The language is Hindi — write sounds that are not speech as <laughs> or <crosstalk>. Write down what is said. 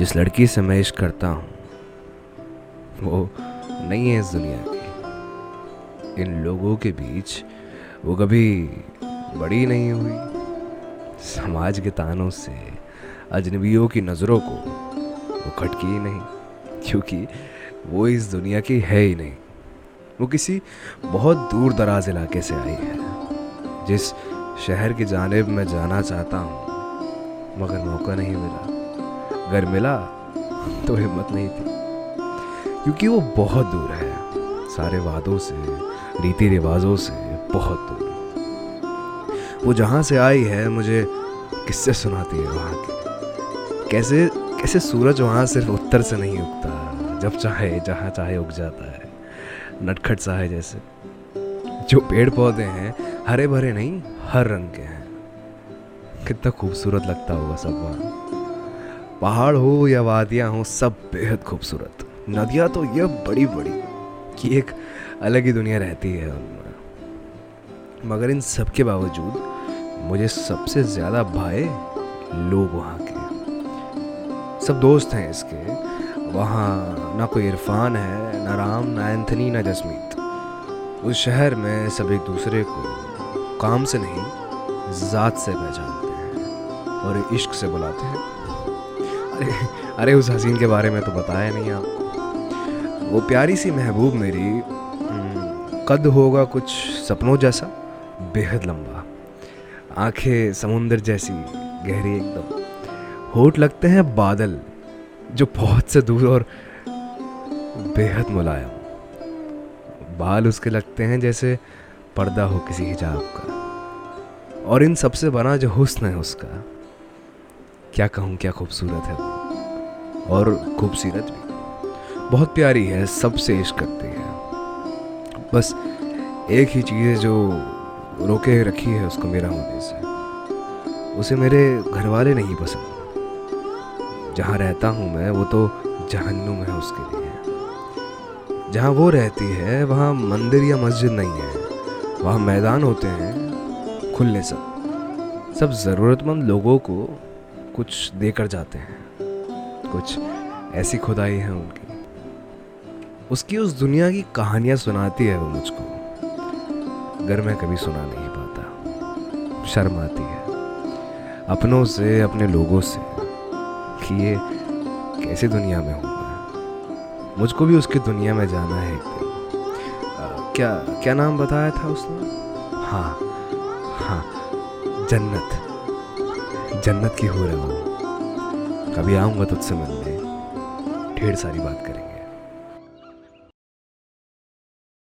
जिस लड़की से मैं इश्क करता हूँ, वो नहीं है इस दुनिया की। इन लोगों के बीच वो कभी बड़ी नहीं हुई। समाज के तानों से, अजनबियों की नज़रों को वो खटकी ही नहीं, क्योंकि वो इस दुनिया की है ही नहीं। वो किसी बहुत दूर दराज इलाके से आई है, जिस शहर की जानब मैं जाना चाहता हूँ, मगर मौका नहीं मिला। अगर मिला तो हिम्मत नहीं थी। क्योंकि वो बहुत दूर है। सारे वादों से रीति रिवाजों से बहुत दूर वो जहाँ से आई है, मुझे किससे सुनाती है वहाँ की कैसे कैसे सूरज वहाँ सिर्फ़ उत्तर से नहीं उगता? जब चाहे, जहाँ चाहे उग जाता है। नटखट सा है जैसे। जो पेड़ पौधे हैं, हरे भरे नहीं, हर रंग के हैं। कितना खूबसूरत लगता होगा सब वहाँ। पहाड़ हो या वादियाँ हो, सब बेहद खूबसूरत। नदियाँ तो यह बड़ी बड़ी कि एक अलग ही दुनिया रहती है। उनमें मगर इन सब के बावजूद मुझे सबसे ज़्यादा भाए लोग वहाँ के। सब दोस्त हैं इसके। वहाँ ना कोई इरफान है, ना राम, ना एंथनी, ना जसमीत। उस शहर में सब एक दूसरे को काम से नहीं, ज़ात से पहचानते हैं और इश्क से बुलाते हैं। <laughs> अरे उस हसीन के बारे में तो बताया नहीं आपको वो प्यारी सी महबूब मेरी हम्म, कद होगा कुछ सपनों जैसा बेहद लंबा। आँखें समुंदर जैसी गहरी एकदम। होठ लगते हैं बादल जो बहुत से दूर और बेहद मुलायम। बाल उसके लगते हैं जैसे पर्दा हो किसी हिजाब का। और इन सबसे बना जो हुस्न है उसका क्या कहूँ क्या खूबसूरत है वो। और खूबसूरत भी। बहुत प्यारी है, सबसे इश्क करती है। बस एक ही चीज़ जो रोके रखी है उसको मेरा होने से। उसे मेरे घर वाले नहीं पसंद। जहाँ रहता हूँ मैं, वो तो जहन्नुम है उसके लिए। जहाँ वो रहती है, वहाँ मंदिर या मस्जिद नहीं है। वहाँ मैदान होते हैं खुले सब। सब ज़रूरतमंद लोगों को कुछ देकर जाते हैं। कुछ ऐसी खुदाई है उनकी। उसकी उस दुनिया की कहानियाँ सुनाती है वो मुझको। अगर मैं कभी सुना नहीं पाता, शर्म आती है। अपनों से, अपने लोगों से कि ये कैसी दुनिया में हूँ मैं। मुझको भी उसकी दुनिया में जाना है दिन। क्या क्या नाम बताया था उसने? हाँ हाँ जन्नत। जन्नत की हो रहा हूँ कभी आऊँगा तुझसे मिलने। ढेर सारी बात करेंगे।